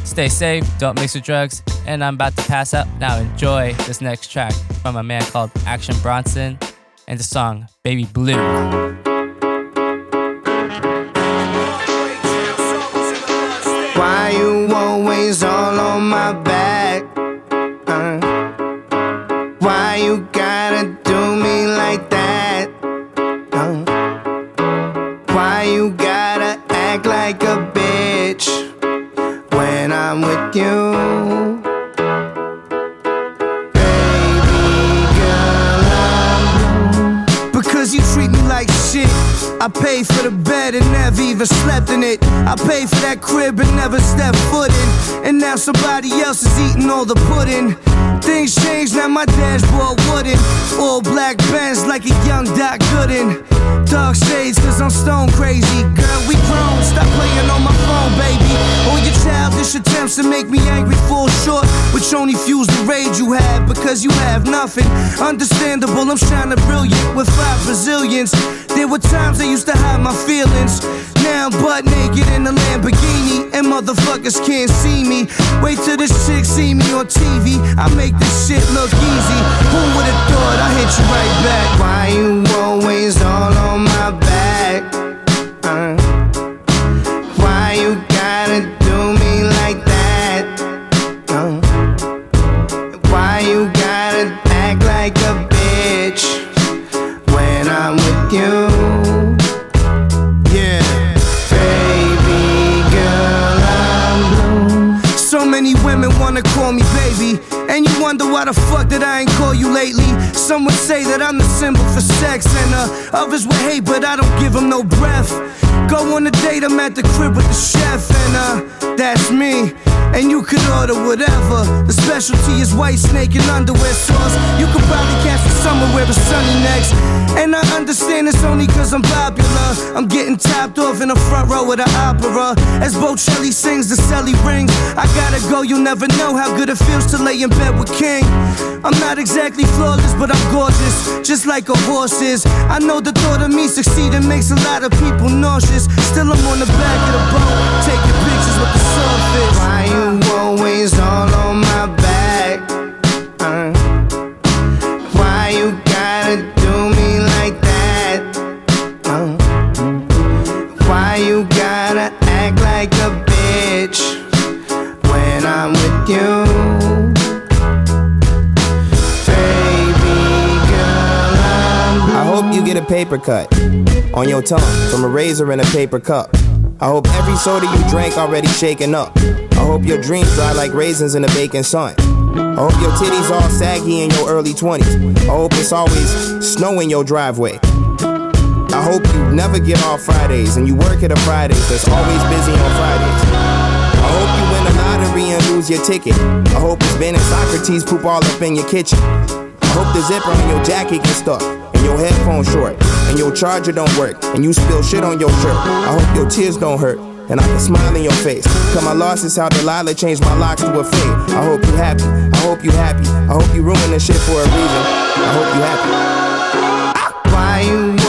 S1: Stay safe, don't mix with drugs, and I'm about to pass out. Now enjoy this next track from a man called Action Bronson and the song Baby Blue.
S25: Why you I paid for the bed and never even slept in it. I paid for that crib and never stepped foot in. And now somebody else is eating all the pudding. Things changed, now my dashboard wooden. All black bands like a young Doc Gooden. Dark shades, cause I'm stone crazy. Girl, we grown, stop playing on my phone, baby. All your childish attempts to make me angry fall short, which only fuels the rage you have because you have nothing. Understandable, I'm shining brilliant with five Brazilians. There were times I used to hide my feelings. Now I'm butt naked in a Lamborghini, and motherfuckers can't see me. Wait till the chick see me on TV. I make this shit look easy. Who would've thought I hit you right back? Why you always all on for sex, and uh, others with hate, but I don't give them no breath. Go on a date, I'm at the crib with the chef, and uh, that's me. And you could order whatever. The specialty is white snake and underwear sauce. You could probably catch me somewhere where it's sunny next. And I understand it's only cause I'm popular. I'm getting topped off in the front row of the opera. As Bocelli sings, the celly rings. I gotta go, you'll never know how good it feels to lay in bed with King. I'm not exactly flawless, but I'm gorgeous, just like a horse is. I know the thought of me succeeding makes a lot of people nauseous. Still, I'm on the back of the boat, taking pictures with the surface. All on my back? Uh, why you gotta do me like that? Uh, why you gotta act like a bitch when I'm with you?
S18: You get a paper cut on your tongue from a razor and a paper cup. I hope every soda you drank already shaken up. I hope your dreams dry like raisins in the baking sun. I hope your titties all saggy in your early 20s. I hope it's always snow in your driveway. I hope you never get off Fridays and you work at a Fridays that's always busy on Fridays. I hope you win the lottery and lose your ticket. I hope it's Ben and Socrates poop all up in your kitchen. I hope the zipper on your jacket gets stuck and your headphones short and your charger don't work and you spill shit on your shirt. I hope your tears don't hurt and I can smile in your face. Cause my loss is how Delilah changed my locks to a fade. I hope you happy. I hope you happy. I hope you ruin this shit for a reason. I hope you happy.
S25: Ah! Why you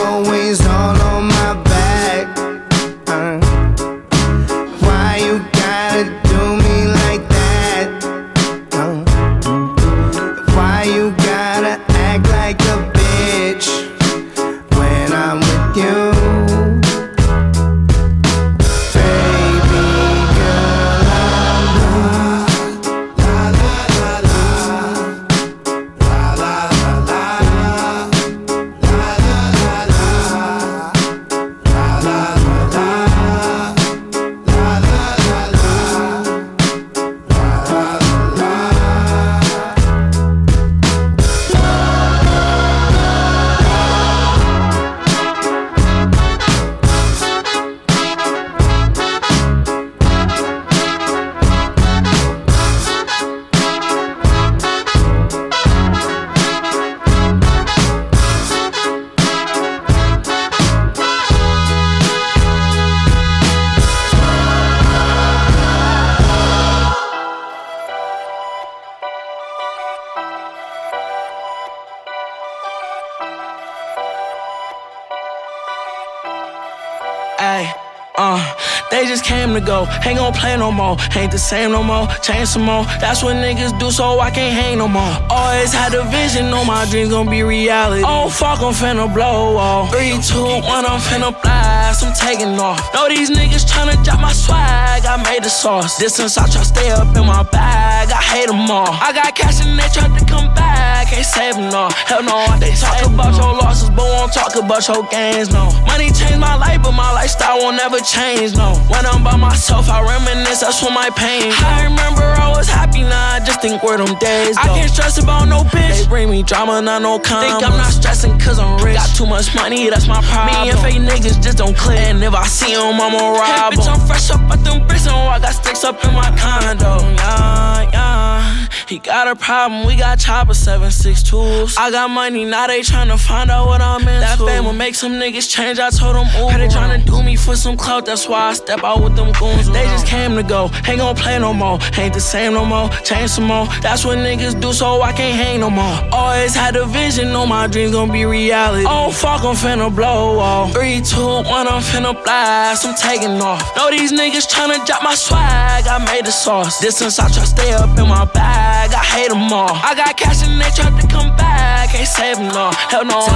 S20: go. Ain't gon' play no more. Ain't the same no more. Change some more. That's what niggas do, so I can't hang no more. Always had a vision, know my dreams gon' be reality. Oh fuck, I'm finna blow off. Three, two, one, I'm finna blast. I'm taking off. Know these niggas tryna drop my swag. I made the sauce. Distance, I try stay up in my bag. I hate them all. I got cash and they tried to come back. Can't save them all. Hell no, they talk about your losses, but won't talk about your gains. No, money changed my life, but my lifestyle won't never change, no. When I'm by myself, I reminisce, that's when my pain. Go. I remember I was happy, now I just think where them days go. I can't stress about no bitch. They bring me drama, not no commas. Think I'm not stressing cause I'm rich. Got too much money, that's my problem. Me and fake niggas just don't click. And if I see them, I'ma rob hey, bitch, I'm fresh up at them bricks, and oh, I got sticks up in my condo. Yeah, yeah. He got a problem, we got chopper 762s. I got money, now they tryna find out what I'm into. That fame will make some niggas change, I told them, ooh. They tryna do me for some clout that's why I step out with them goons. They just came to go, ain't gon' play no more. Ain't the same no more, change some more. That's what niggas do, so I can't hang no more. Always had a vision, know my dreams gon' be reality. Oh fuck, I'm finna blow off. Three, two, one, I'm finna blast. I'm taking off. Know these niggas tryna drop my swag. I made the sauce. Distance, I try stay up in my bag. I hate them all. I got cash and they tried to come back. Can't save them all. Hell no, I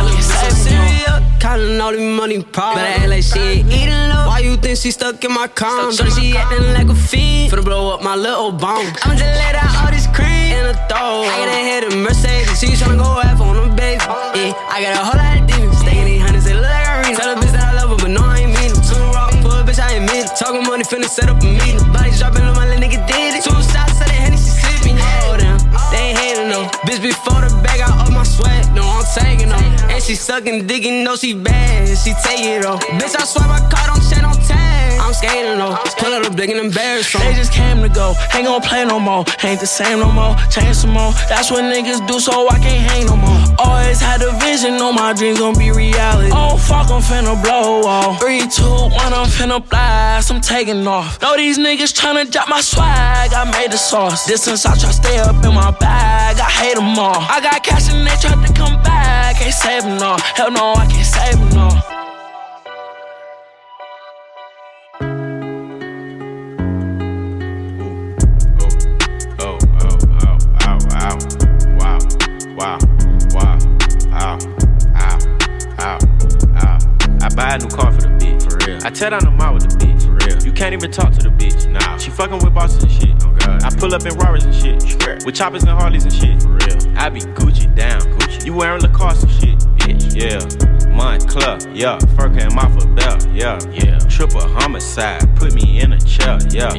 S20: can't save them all.
S26: Counting all the money problems. Better act like she ain't eating low. Why you think she stuck in my calm? So she acting like a fiend. Finna blow up my little bomb. I'ma just let out all this cream in a throw. I got a head of Mercedes. She tryna go half on them, baby. Yeah, I got a whole lot of demons. Staying these hundreds, they look like a ring. Tell the bitch that I love her, but no, I ain't mean it. Too raw, pull a bitch, I ain't mean it. Talking money, finna set up a meeting. Bodies dropping on my little nigga did sweat. No, I'm taking no. And she know she bad. She take it off. Bitch, I swear my car don't check no tag. I'm skating though. Pull out a big and embarrassed.
S20: They just came to go. Ain't gon' play no more. Ain't the same no more. Change some more. That's what niggas do, so I can't hang no more. Always had a vision, know my dreams gon' be reality. Oh fuck, I'm finna blow off. Three, two, one, I'm finna blast. I'm taking off. Know these niggas tryna drop my swag. I made the sauce. Distance, I try stay up in my bag. I hate them all. I got cash and they tried to come back. Can't save them all. Hell no, I can't save them all.
S27: Oh, oh, oh, ow, ow. Wow, wow, wow, ow, ow, ow, ow. I buy a new car I tear down the mall with the bitch, for real. You can't even talk to the bitch, nah. She fucking with bosses and shit, oh god. I pull up in Rarers and shit, with choppers and Harleys and shit, for real. I be Gucci down, Gucci. You wearing Lacoste and shit, bitch, yeah. Moncler, yeah. Fur came off a belt, yeah, yeah. Triple homicide, put me in a chair, yeah.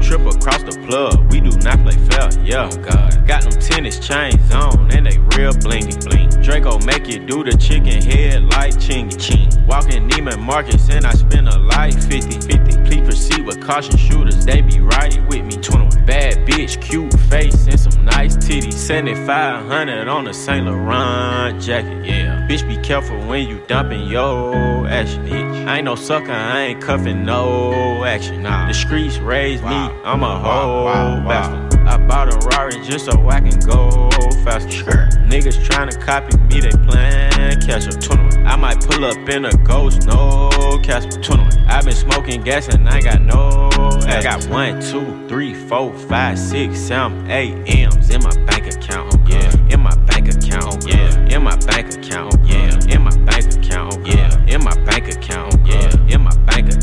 S27: Trip across the plug, we do not play fair, yeah. Oh god. Got them tennis chains on, and they real blingy, bling. Draco make you do the chicken head like Chingy, ching. Walking Neiman Marcus, and I spend a life 50, 50. Please proceed with caution shooters, they be right with me. 21. Bad bitch, cute face, and some nice titties. 7500 on a Saint Laurent jacket, yeah. Bitch, be careful when you dumping your action, bitch. I ain't no sucker, I ain't cuffing no action. Nah. The streets raised me, I'm a whole bastard. I bought a Rari just so I can go faster. Sure. Niggas tryna copy me, they plan catch up. 21. I might pull up in a ghost, no Casper. 21. I been smoking gas and I got no. I got one, two, three, four, five, six, seven, eight M's in my bank account. Yeah, in my bank account. Yeah, in my bank account. Yeah, in my bank account. Yeah, in my bank account.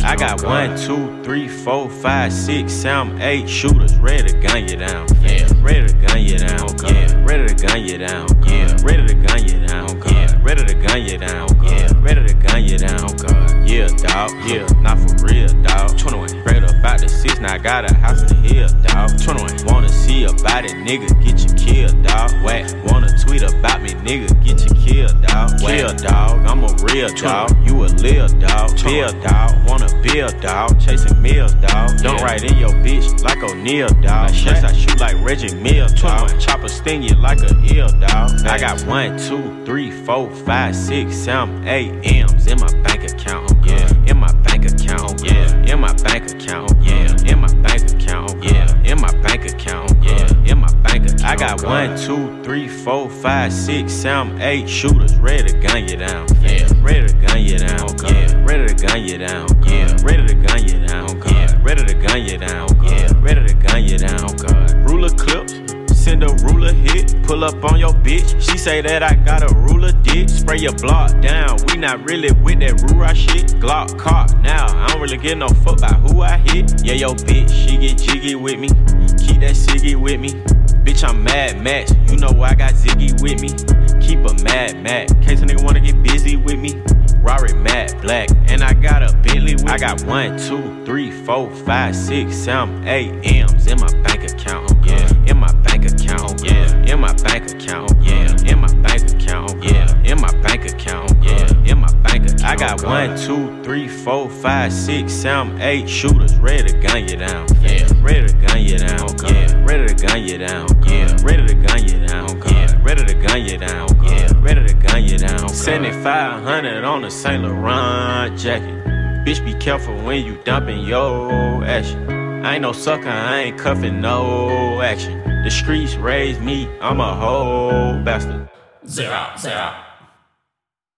S27: I got one, two, three, four, five, six, seven, eight shooters ready to gun you down. Yeah, ready to gun you down. Yeah, ready to gun you down. Yeah, ready to gun you down. Yeah, ready to gun you down. Yeah, ready to gun you down. Yeah, dog. Yeah, not for real, now I got a house in the hill, dog. 21. Wanna see about it, nigga, get you killed, dog. Whack. Wanna tweet about me, nigga, get you killed, dog. Kill, dog. I'm a real dog. You a lil dog. Bill, dog. Wanna build, dog. Chasing meals, dog. Don't ride in your bitch like O'Neal, dog. Shots I shoot like Reggie Miller, dog. Chopper sting you like a eel, dog. I got one, two, three, four, five, six, seven, eight M's in my bank account, oh, yeah. In my bank account, oh, yeah. In my bank account, bank account. Yeah, uh, in my bank account. I got God. one, uh, two, three, four, five, six, seven, eight shooters ready to gun you down. Yeah, ready to gun you down. Oh, yeah, ready to gun you down. Oh, yeah, ready to gun you down. Oh, yeah, ready to gun you down. Yeah, ready to gun you down. Ruler clip pull up on your bitch. She say that I got a ruler dick. Spray your block down. We not really with that rura shit. Glock caught now. I don't really give no fuck about who I hit. Yeah, yo, bitch, she get jiggy with me. Keep that ciggy with me. Bitch, I'm mad Max. You know I got Ziggy with me. Keep a mad Mac. Case a nigga wanna get busy with me. Rollie matte black, and I got a Bentley. With I got one, two, three, four, five, six, seven, eight M's in my bank account. In my bank account. Oh, yeah, in my bank account. Yeah, in my bank account. Yeah, in my bank account. I got one, two, three, four, five, six, seven, eight shooters ready to gun you down. Yeah, ready to gun you down. Yeah, ready to gun you down. Oh, yeah, ready to gun you down. Oh, yeah, ready to gun you down. Oh, yeah, ready to gun you down. 7500 on the Saint Laurent jacket. Bitch, be careful when you dumping your action. I ain't no sucker, I ain't cuffing no action. The streets raised me, I'm a whole bastard.
S19: Zero, zero.